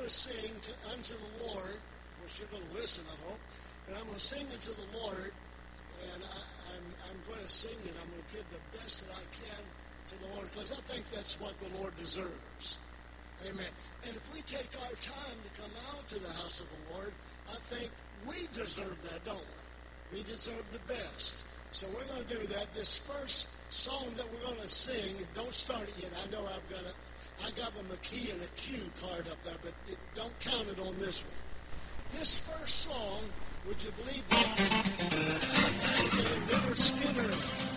going to sing to, unto the Lord. Well, you're going to listen, I hope. But I'm going to sing unto the Lord, and I, I'm, I'm going to sing and I'm going to give the best that I can to the Lord because I think that's what the Lord deserves. Amen. And if we take our time to come out to the house of the Lord, I think we deserve that, don't we? We deserve the best. So we're going to do that. This first song that we're going to sing, don't start it yet. I know I've got a, I got them a key and a cue card up there, but it, don't count it on this one. This first song, would you believe that? Skinner.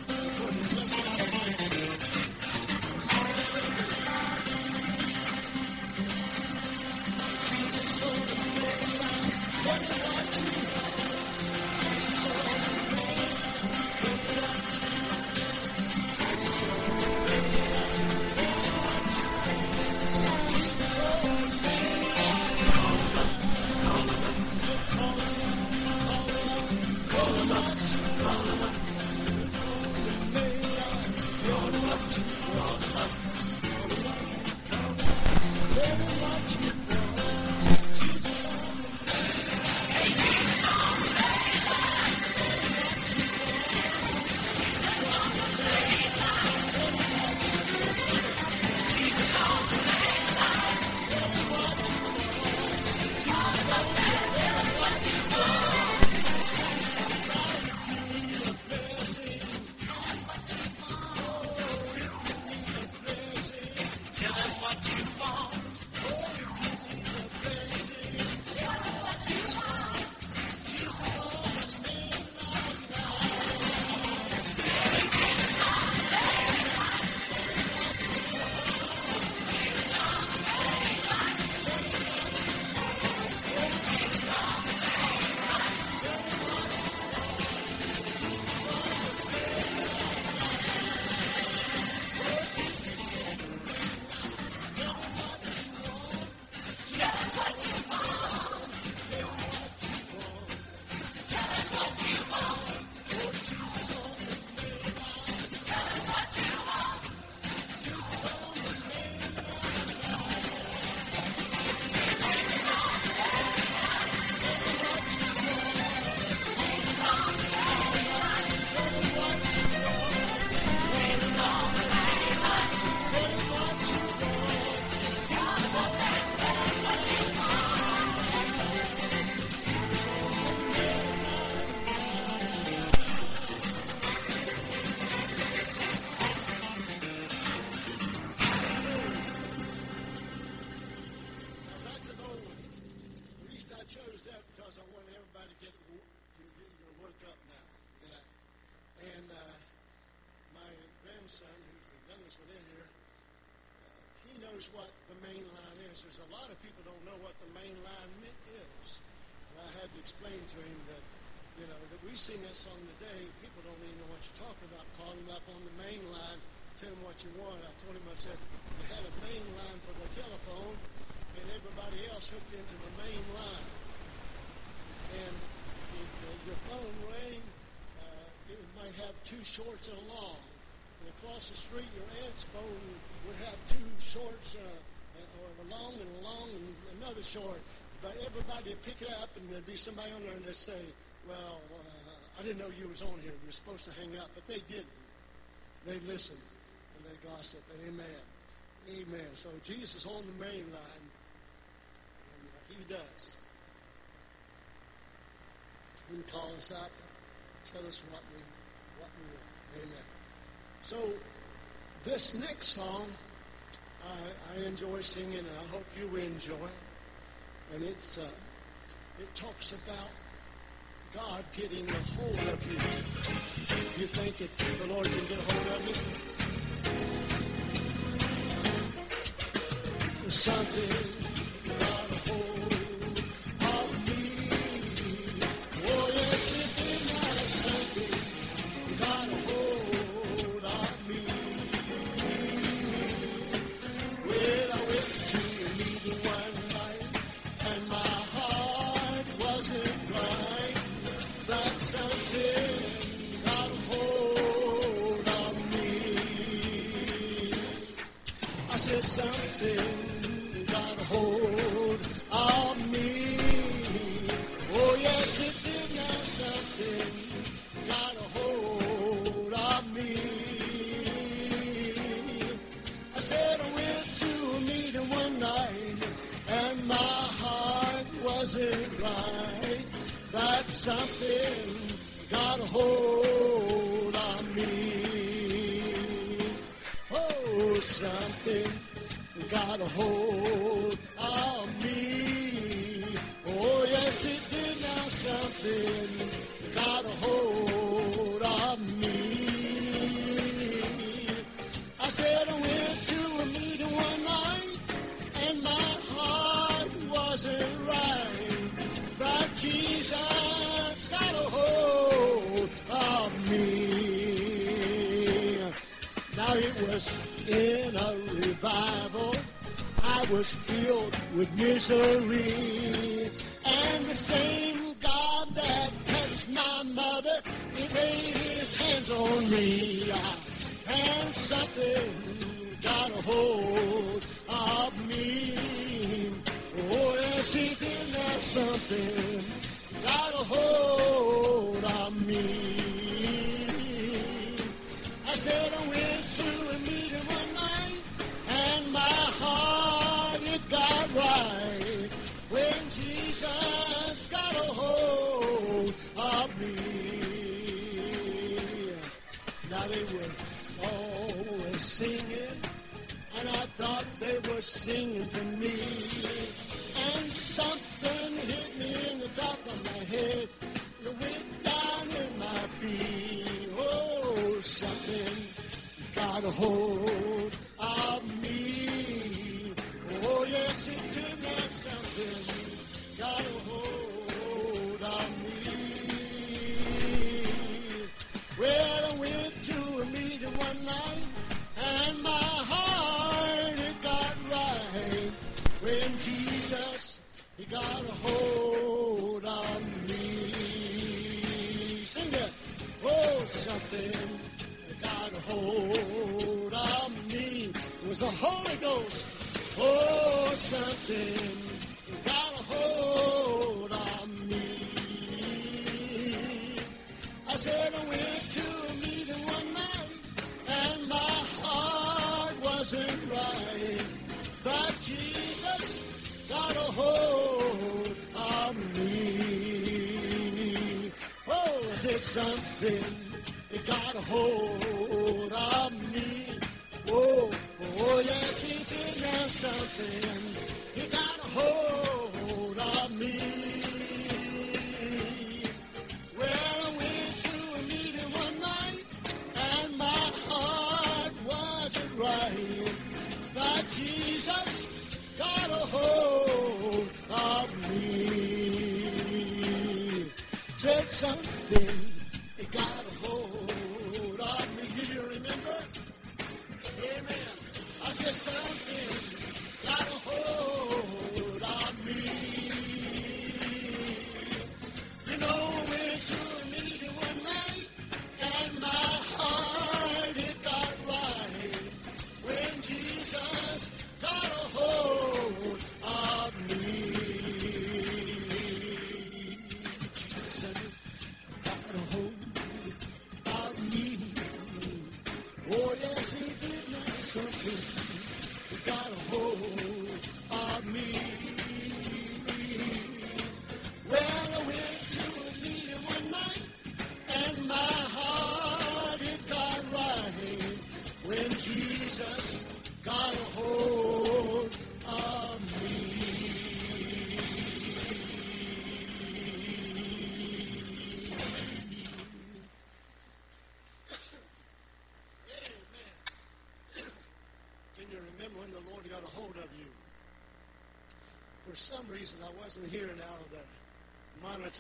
Sing that song today. People don't even know what you're talking about. Call him up on the main line, tell him what you want. I told him, I said, they had a main line for the telephone, and everybody else hooked into the main line. And if uh, your phone rang, uh, it might have two shorts and a long. And across the street, your aunt's phone would have two shorts, uh, or a long and a long and another short. But everybody would pick it up, and there'd be somebody on there, and they'd say, well, uh, I didn't know you was on here. We were supposed to hang up, but they didn't. They listened, and they gossiped. Amen. Amen. So Jesus is on the main line, and uh, he does. He call us up, tell us what we what we want. Amen. So this next song, I, I enjoy singing, and I hope you enjoy. And it's uh, it talks about God getting a hold of you. You think that the Lord can get a hold of you? There's something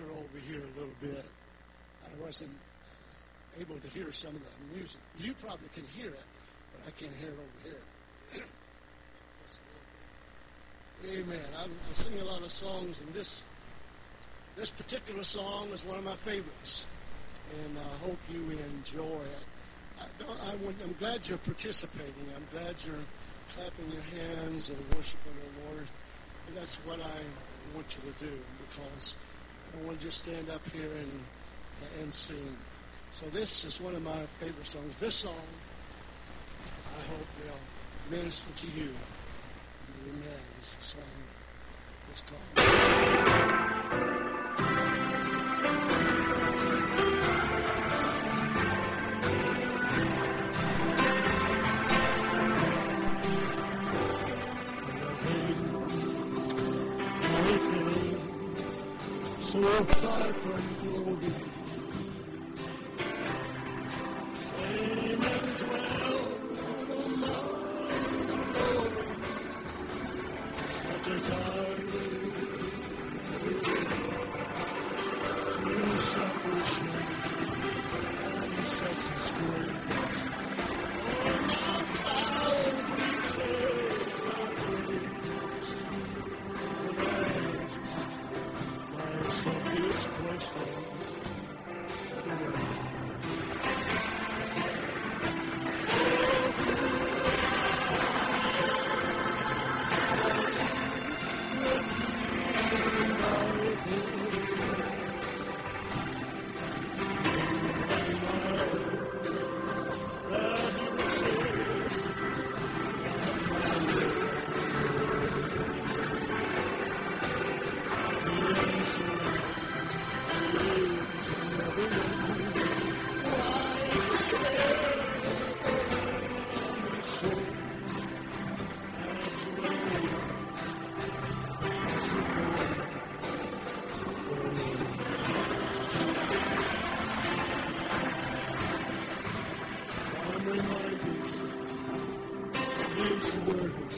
over here a little bit. I wasn't able to hear some of the music. You probably can hear it, but I can't hear it over here. Amen. I'm, I'm singing a lot of songs, and this this particular song is one of my favorites, and I hope you enjoy it. I am glad you're participating. I'm glad you're clapping your hands and worshiping the Lord. And that's what I want you to do because I want to just stand up here and, and sing. So this is one of my favorite songs. This song, I hope, will minister to you. Amen. It's a song that's called... his word.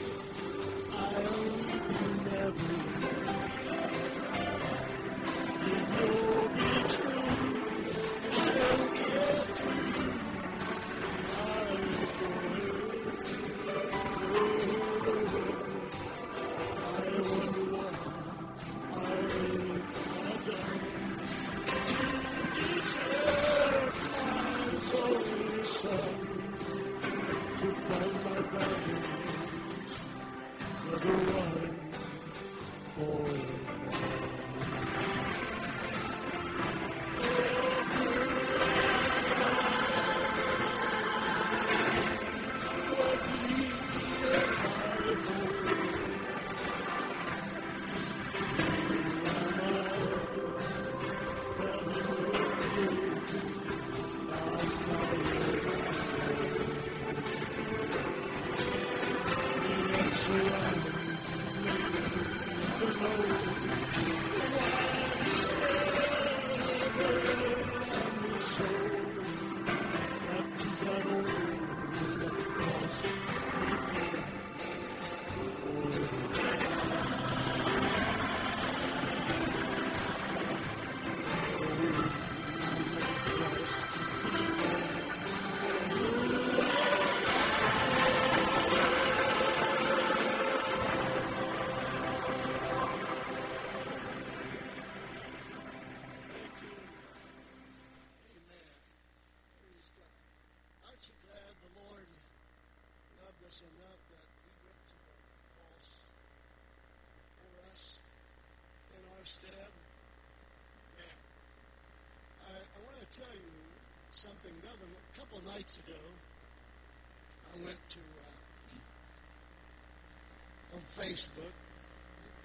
Us enough that He went to the cross for us in our stead? Man, I, I want to tell you something. The other a couple nights ago, I went to uh, on Facebook.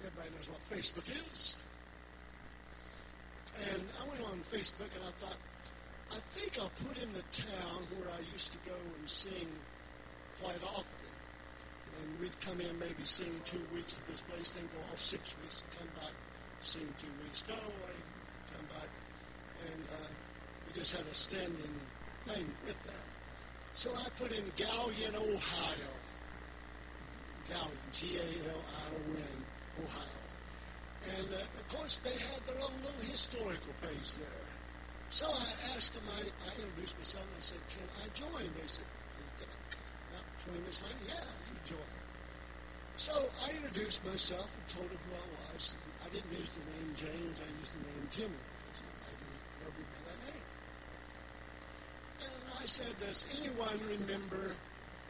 Everybody knows what Facebook is. And I went on Facebook and I thought, I think I'll put in the town where I used to go and sing quite often. We'd come in maybe sing two weeks at this place, then go off six weeks come back, sing two weeks, go away, come back. And uh, we just had a standing thing with that. So I put in Galion, Ohio. Galion, G-A-L-I-O-N, Ohio. And uh, of course, they had their own little historical page there. So I asked them, I, I introduced myself, and I said, Can I join? They said, About 20 minutes later, yeah. So I introduced myself and told them who I was. I didn't use the name James, I used the name Jimmy. because I didn't know by that name. And I said, Does anyone remember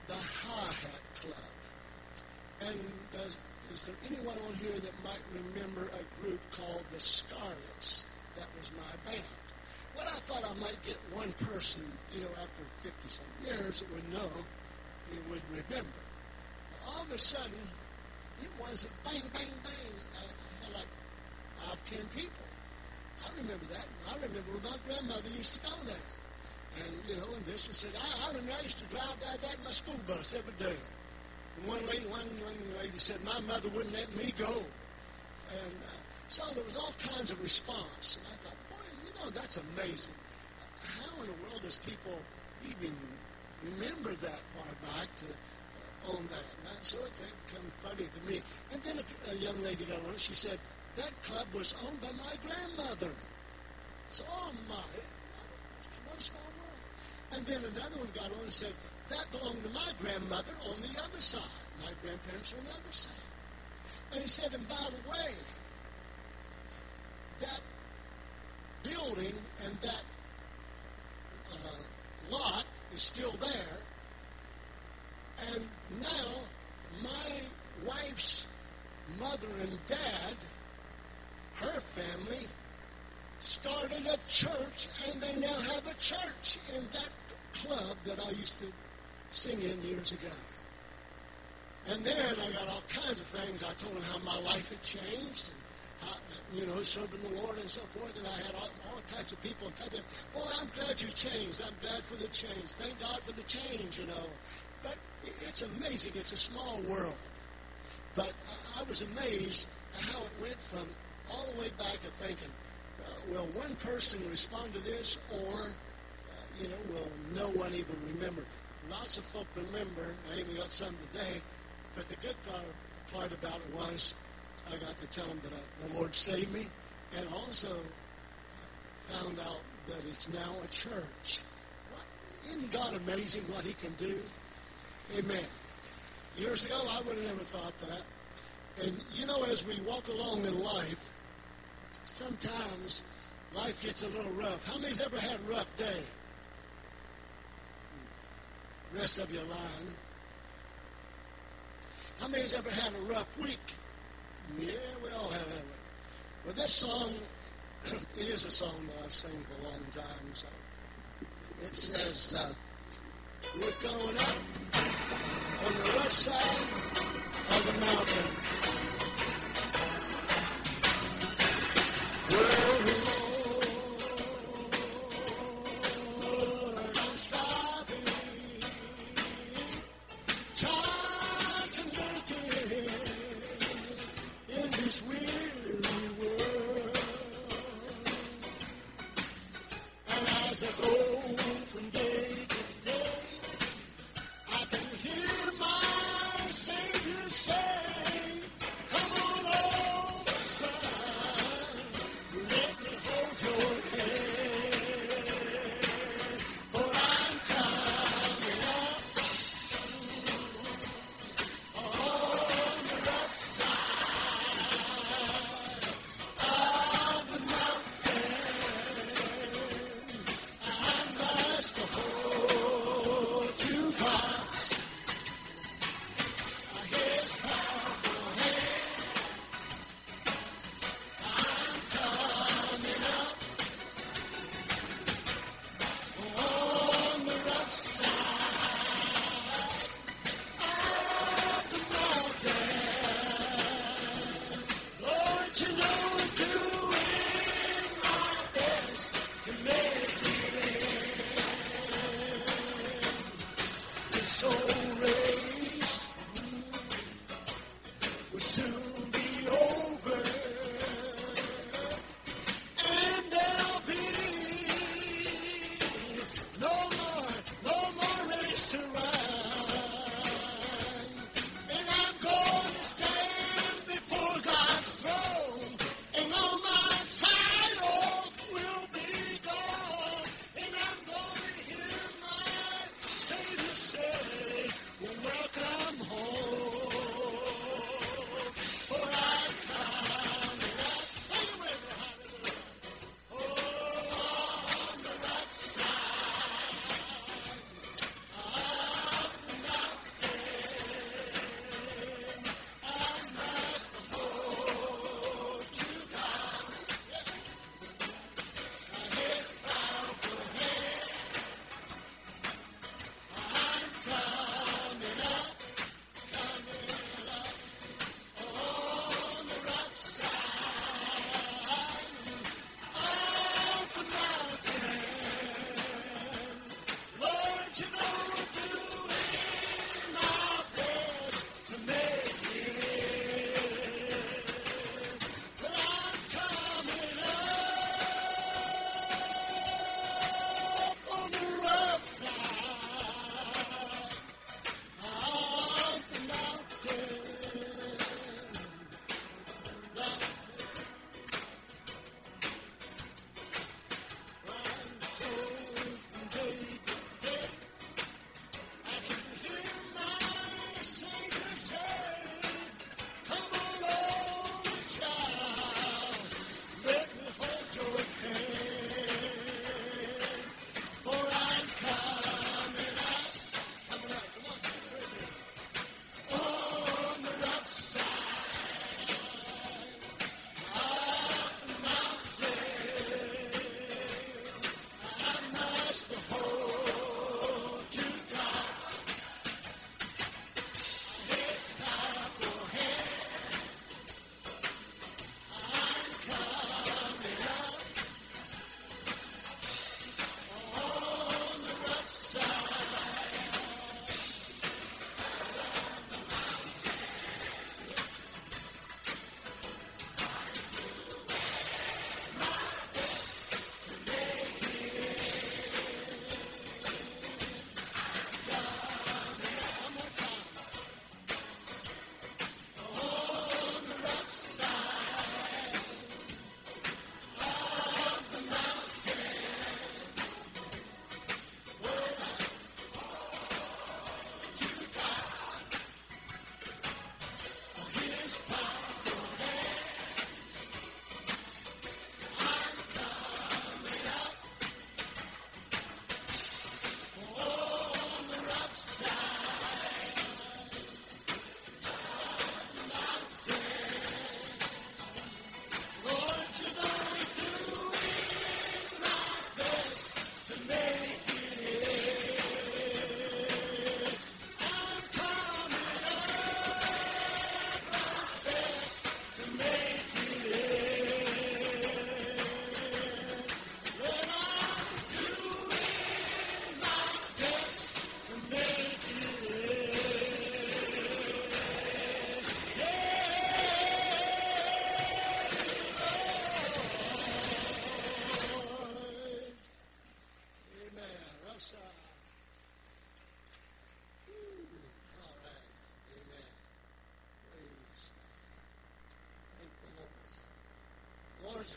the Hi Hat Club? And does, is there anyone on here that might remember a group called the Scarlets? That was my band. Well, I thought I might get one person, you know, after 50 some years that would know, he would remember. All of a sudden, it wasn't bang, bang, bang. I had like five, ten people. I remember that. I remember my grandmother used to go there. And, you know, and this one said, I, I used to drive by that in my school bus every day. And one lady, one, one lady said, my mother wouldn't let me go. And uh, So there was all kinds of response. And I thought, boy, you know, that's amazing. How in the world does people even remember that far back to own that? And so it became funny to me. And then a, a young lady got on, and she said, that club was owned by my grandmother. So, oh my, what a small world. And then another one got on and said, that belonged to my grandmother on the other side. My grandparents on the other side. And he said, and by the way, that building and that uh, lot is still there. And now my wife's mother and dad, her family, started a church, and they now have a church in that club that I used to sing in years ago. And then I got all kinds of things. I told them how my life had changed, and how, you know, serving the Lord and so forth. And I had all, all types of people come in. Oh, I'm glad you changed. I'm glad for the change. Thank God for the change, you know. But it's amazing. It's a small world. But I was amazed how it went from all the way back to thinking, uh, will one person respond to this, or, uh, you know, will no one even remember? Lots of folk remember. I even got some today. But the good part, about it was I got to tell them that I, the Lord saved me, and also found out that it's now a church. Isn't God amazing what He can do? Amen. Years ago, I would have never thought that. And you know, as we walk along in life, sometimes life gets a little rough. How many's ever had a rough day? Rest of your line. How many's ever had a rough week? Yeah, we all have? Well, this song, it is a song that I've sung for a long time. So it says, uh, we're going up on the west side of the mountain.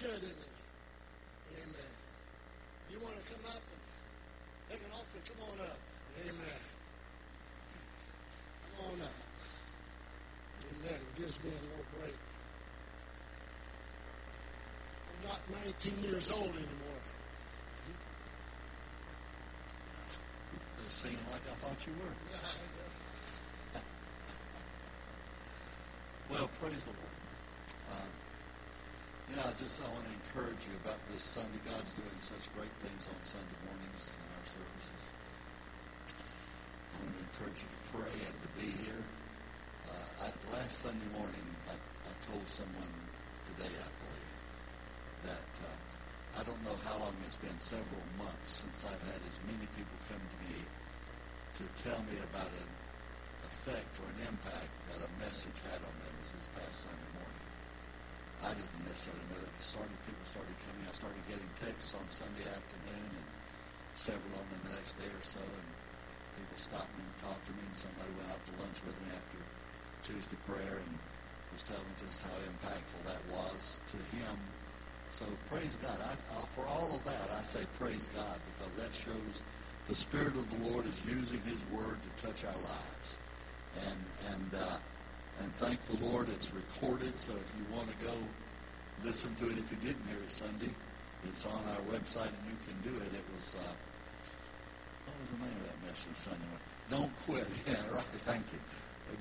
Good, isn't he? Amen. You want to come up and take an offering? Come on up. Amen. Come on up. Amen. It gives me a little break. I'm not 19 years old anymore. You're singing like I thought you were. Well, praise the Lord. I just I want to encourage you about this Sunday. God's doing such great things on Sunday mornings in our services. I want to encourage you to pray and to be here. Uh, I, last Sunday morning, I, I told someone today, I believe, that uh, I don't know how long it's been, several months since I've had as many people come to me to tell me about an effect or an impact that a message had on them as this past Sunday morning. I didn't necessarily know that. Started, people started coming. I started getting texts on Sunday afternoon and several of them in the next day or so. And people stopped me and talked to me. And somebody went out to lunch with me after Tuesday prayer and was telling me just how impactful that was to him. So praise God. I, I, for all of that, I say praise God because that shows the Spirit of the Lord is using His Word to touch our lives and and uh, and thank the Lord it's recorded. So if you want to go listen to it, if you didn't hear it Sunday, it's on our website and you can do it. It was uh, what was the name of that message Sunday? Don't quit. Yeah, right. Thank you.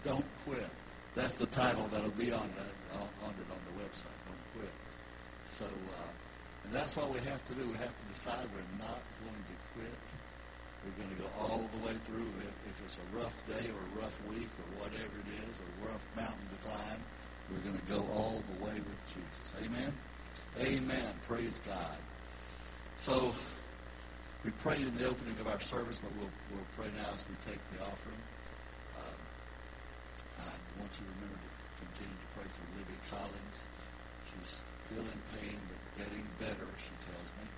Don't quit. That's the title that'll be on the, on it on the website. Don't quit. So, uh, and that's what we have to do. We have to decide we're not going to quit. We're going to go all the way through. If it's a rough day or a rough week or whatever it is, a rough mountain to climb, we're going to go all the way with Jesus. Amen? Amen. Praise God. So we prayed in the opening of our service, but we'll, we'll pray now as we take the offering. Um, I want you to remember to continue to pray for Libby Collins. She's still in pain, but getting better, she tells me.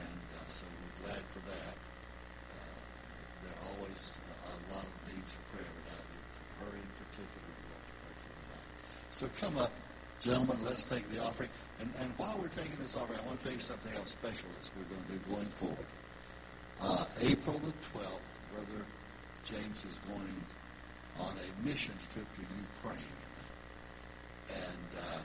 And uh, so we're glad for that there are always a lot of needs for prayer you. Her in particular, we want to pray for tonight. So come up, gentlemen, let's take the offering. And, and while we're taking this offering, I want to tell you something else special that we're going to do going forward. Uh, April the 12th, Brother James is going on a missions trip to Ukraine. And uh,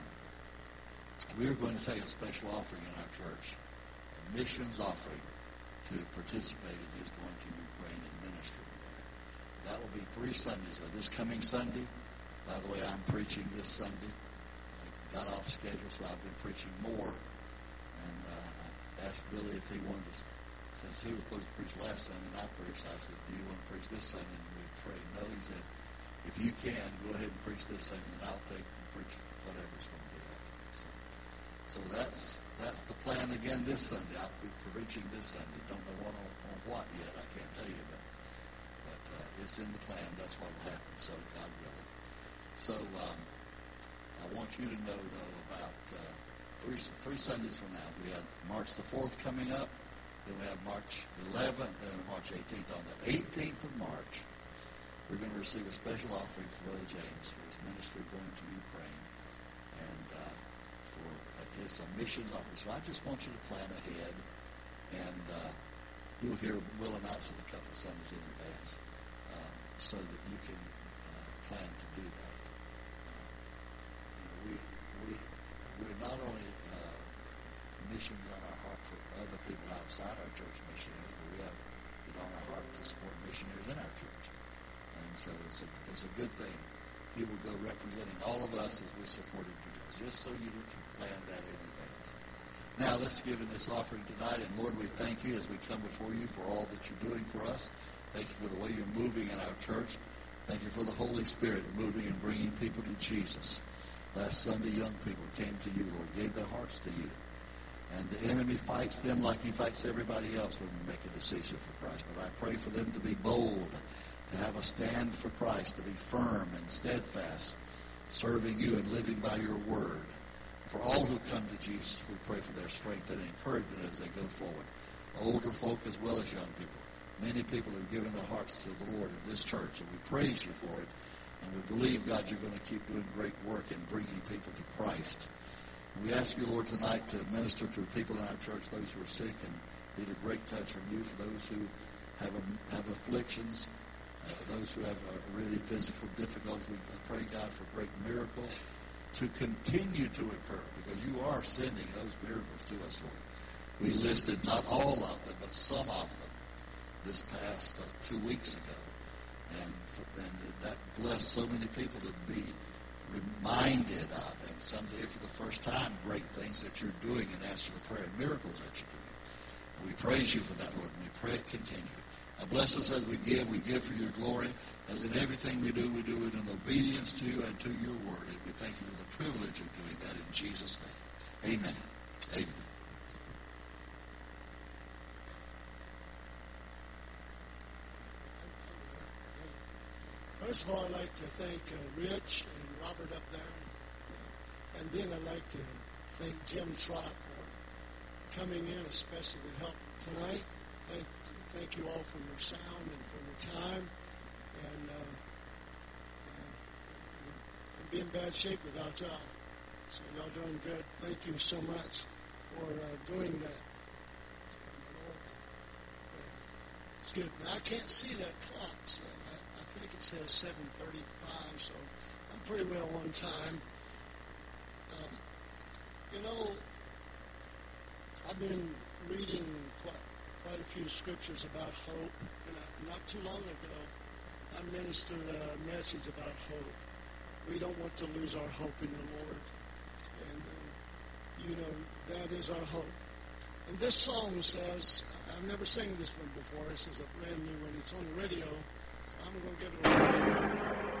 we're going to take a special offering in our church, a missions offering to participate in his going to Ukraine. That will be three Sundays. So this coming Sunday, by the way, I'm preaching this Sunday. I got off schedule, so I've been preaching more. And uh, I asked Billy if he wanted to, since he was supposed to preach last Sunday and I preached, I said, do you want to preach this Sunday? And we prayed. No, he said, if you can, go ahead and preach this Sunday, and I'll take and preach whatever's going to be this. So, so that's that's the plan again this Sunday. I'll be preaching this Sunday. Don't know what on, on what yet. I can't tell you, but uh, it's in the plan. That's what will happen. So God willing. So um, I want you to know though about uh, three three Sundays from now. We have March the fourth coming up. Then we have March 11th. Then March 18th. On the 18th of March, we're going to receive a special offering for Brother James for his ministry going to Ukraine. And uh, it's a mission offering. So I just want you to plan ahead, and uh, you'll hear Will announce it a couple of Sundays in advance, so that you can uh, plan to do that. Uh, we we we're not only uh, missions on our heart for other people outside our church missionaries, but we have it on our heart to support missionaries in our church, and so it's a it's a good thing. He will go representing all of us as we support him just so you can plan that in advance. Now let's give in this offering tonight, and Lord, we thank you as we come before you for all that you're doing for us. Thank you for the way you're moving in our church. Thank you for the Holy Spirit moving and bringing people to Jesus. Last Sunday, young people came to you, Lord, gave their hearts to you. And the enemy fights them like he fights everybody else when we make a decision for Christ. But I pray for them to be bold, to have a stand for Christ, to be firm and steadfast, serving you and living by your word. For all who come to Jesus, we pray for their strength and encouragement as they go forward. Older folk as well as young people. Many people have given their hearts to the Lord in this church, and we praise you for it. And we believe, God, you're going to keep doing great work in bringing people to Christ. We ask you, Lord, tonight to minister to the people in our church, those who are sick and need a great touch from you, for those who have, have afflictions, uh, those who have uh, really physical difficulties. We pray, God, for great miracles to continue to occur because you are sending those miracles to us, Lord. We listed not all of them, but some of them this past uh, two weeks ago. And, and that blessed so many people to be reminded of, and someday for the first time, great things that you're doing in answer to prayer and miracles that you're doing. And we praise you for that, Lord, and we pray it continue. Now bless us as we give. We give for your glory. As in everything we do, we do it in obedience to you and to your word. And we thank you for the privilege of doing that in Jesus' name. Amen. Amen. First of all, I'd like to thank uh, Rich and Robert up there. And then I'd like to thank Jim Trott for coming in, especially to help tonight. Thank, thank you all for your sound and for your time. And uh, uh, be in bad shape without y'all. So y'all doing good. Thank you so much for uh, doing that. It's good. But I can't see that clock, so it says 7:35, so I'm pretty well on time. Um, you know, I've been reading quite, quite a few scriptures about hope, and I, not too long ago, I ministered a message about hope. We don't want to lose our hope in the Lord, and uh, you know that is our hope. And this song says, I've never sang this one before. This is a brand new one. It's on the radio. So I'm going to give it I've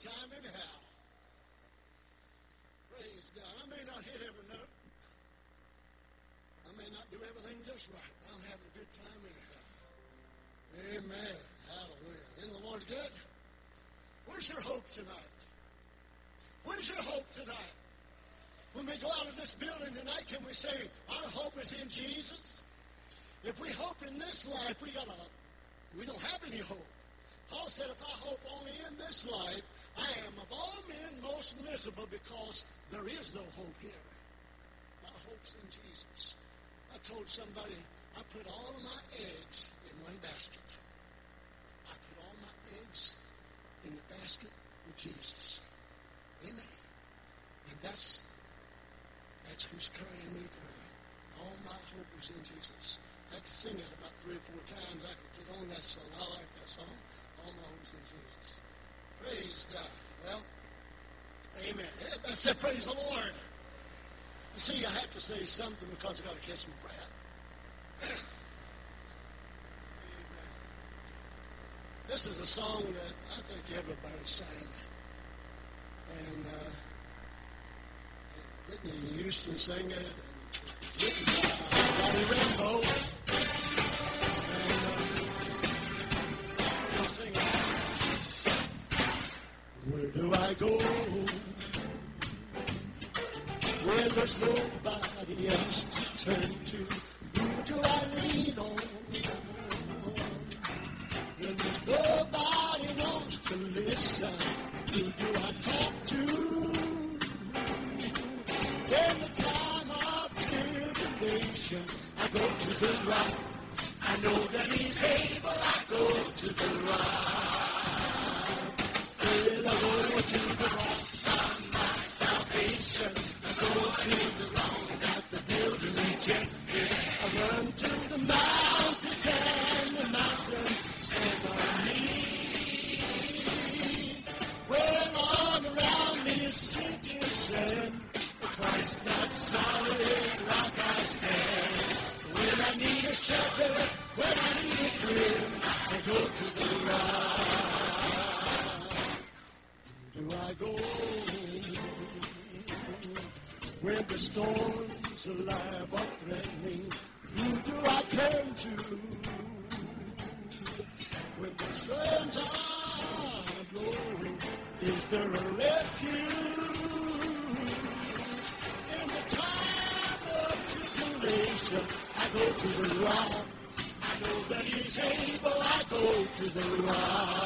time anyhow. Praise God. I may not hit every note. I may not do everything just right, but I'm having a good time anyhow. Amen. Hallelujah. Isn't the Lord good? Where's your hope tonight? Where's your hope tonight? When we go out of this building tonight, can we say our hope is in Jesus? If we hope in this life, we got a, we don't have any hope. Paul said, if I hope only in this life, of all men most miserable because there is no hope here. My hope's in Jesus. I told somebody, I put all of my eggs in one basket. I put all my eggs in the basket with Jesus. Amen. And that's that's who's carrying me through. All my hope is in Jesus. I could sing it about three or four times. I could get on that song. I like that song. All my hope is in Jesus. Praise God. Well, amen. I said, praise the Lord. You see, I have to say something because i got to catch my breath. This is a song that I think everybody sang. And uh, Whitney Houston sang it. It's written by Johnny Rainbow. And uh, sing it. Where do I go? There's nobody else to turn to the rock.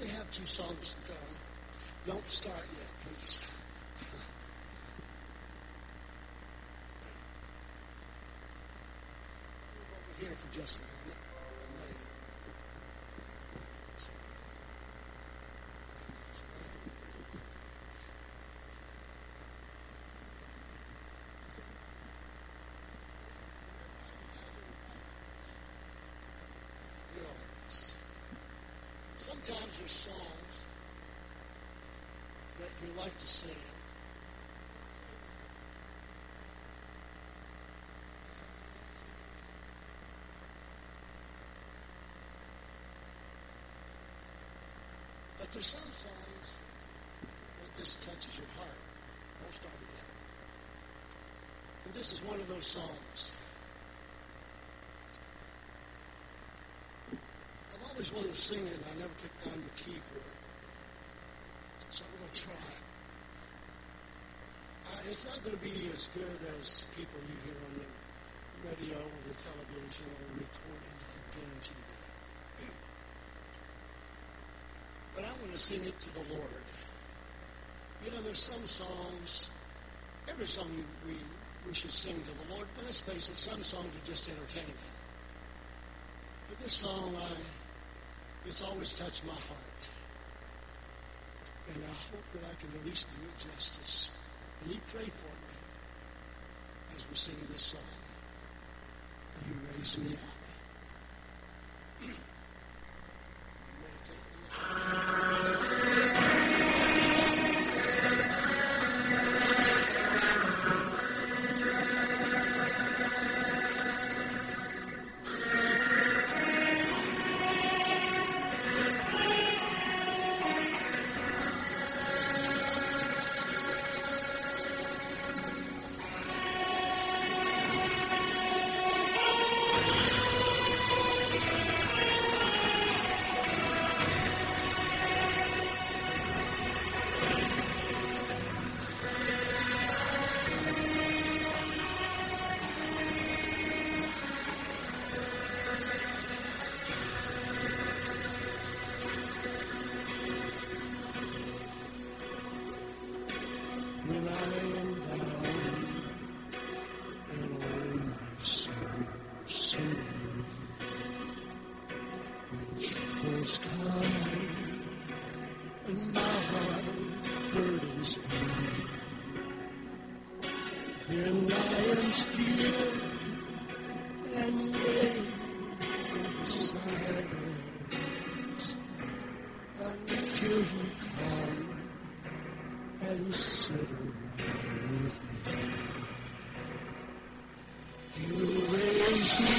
Only have two songs to go. Don't start yet, please. Move over here for just a minute. Yours. Sometimes there's songs that you like to sing. But there's some songs that just touches your heart. Don't start again. And this is one of those songs. Always wanted to sing it, and I never could find the key for it. So I'm going to try. Uh, it's not going to be as good as people you hear on the radio or the television or recording. I guarantee that. But I want to sing it to the Lord. You know, there's some songs, every song we, we should sing to the Lord, but let's face it, some songs are just entertaining. But this song, I, it's always touched my heart. And I hope that I can at least do it justice. And you pray for me as we sing this song. You raise me up. raise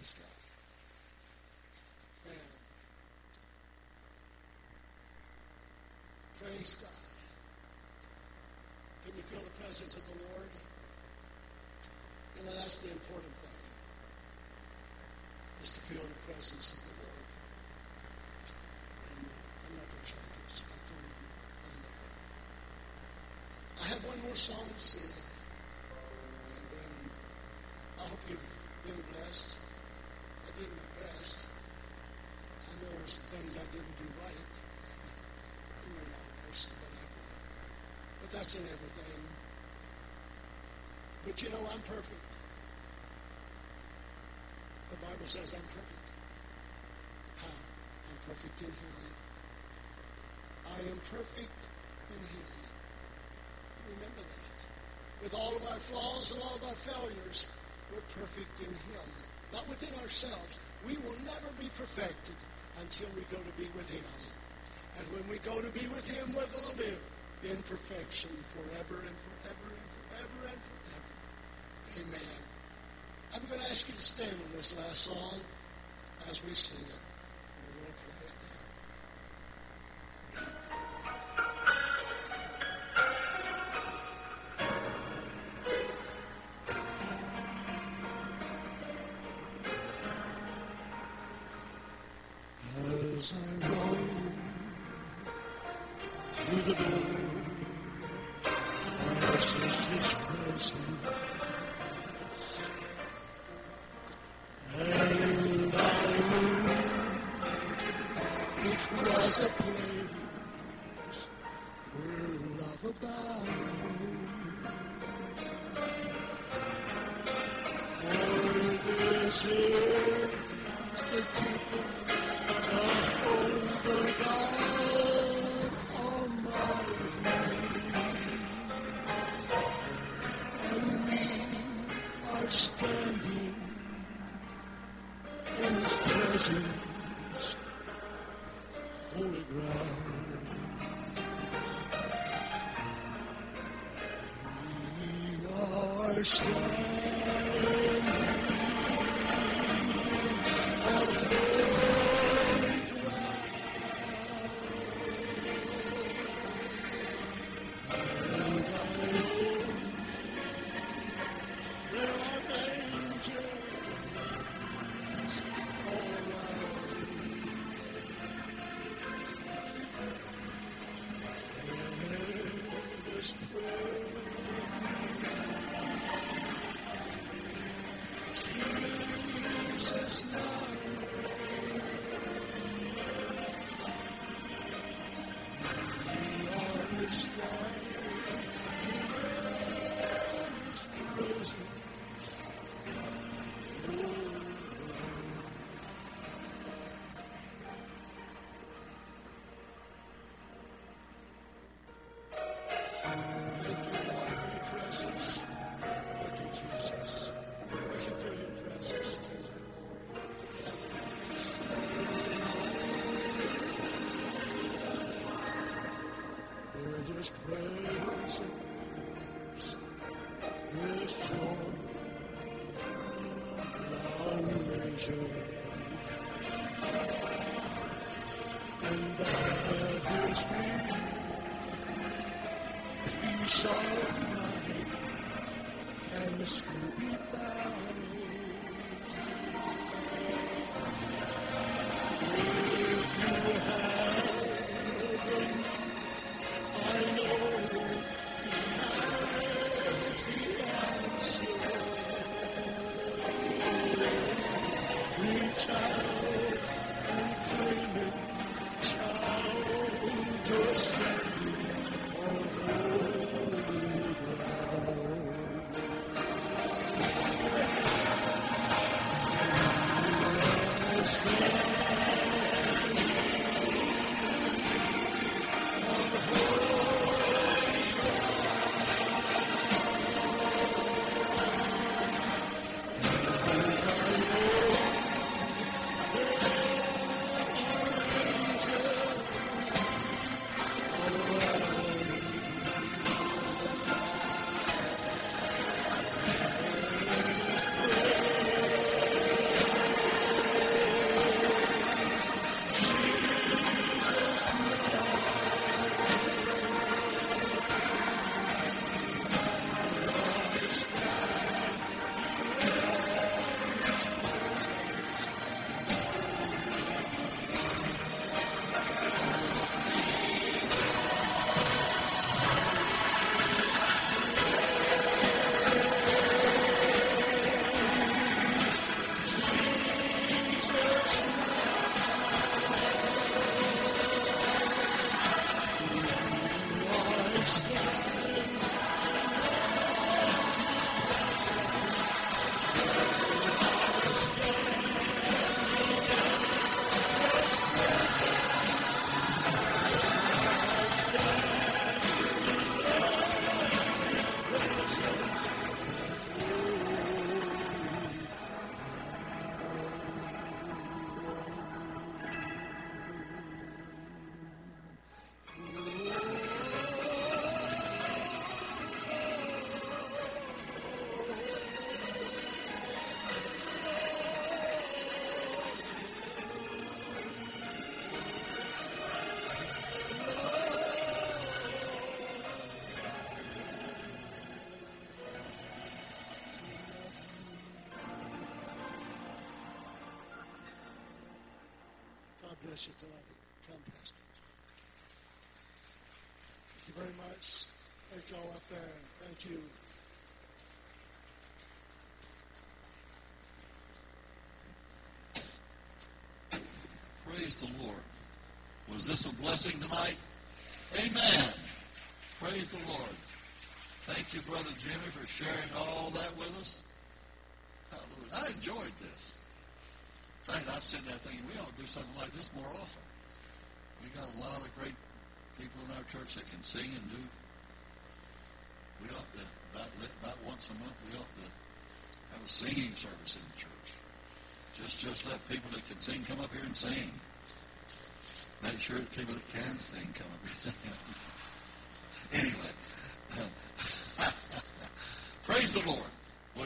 Praise God. Man. Praise God. Can you feel the presence of the Lord? You know, that's the important thing, is to feel the presence of the Lord. And I'm not going to try to get this back on. I have one more song to sing, and then I hope you've been blessed. I did my best. I know there's some things I didn't do right. You may not worse than. But that's in everything. But you know, I'm perfect. The Bible says I'm perfect. How? I'm perfect in Him. I am perfect in Him. Remember that. With all of our flaws and all of our failures, we're perfect in Him. Not within ourselves. We will never be perfected until we go to be with Him. And when we go to be with Him, we're going to live in perfection forever and forever and forever and forever. Amen. I'm going to ask you to stand on this last song as we sing it. Are bless you I come, Pastor. Thank you very much. Thank y'all up there. Thank you. Praise the Lord. Was this a blessing tonight? Amen. Praise the Lord. Thank you, Brother Jimmy, for sharing all that with us. Hallelujah. I enjoyed this. In sitting there thinking we ought to do something like this more often. We got a lot of great people in our church that can sing and do. We ought to, about, about once a month, we ought to have a singing service in the church. Just, just let people that can sing come up here and sing. Make sure that people that can sing come up here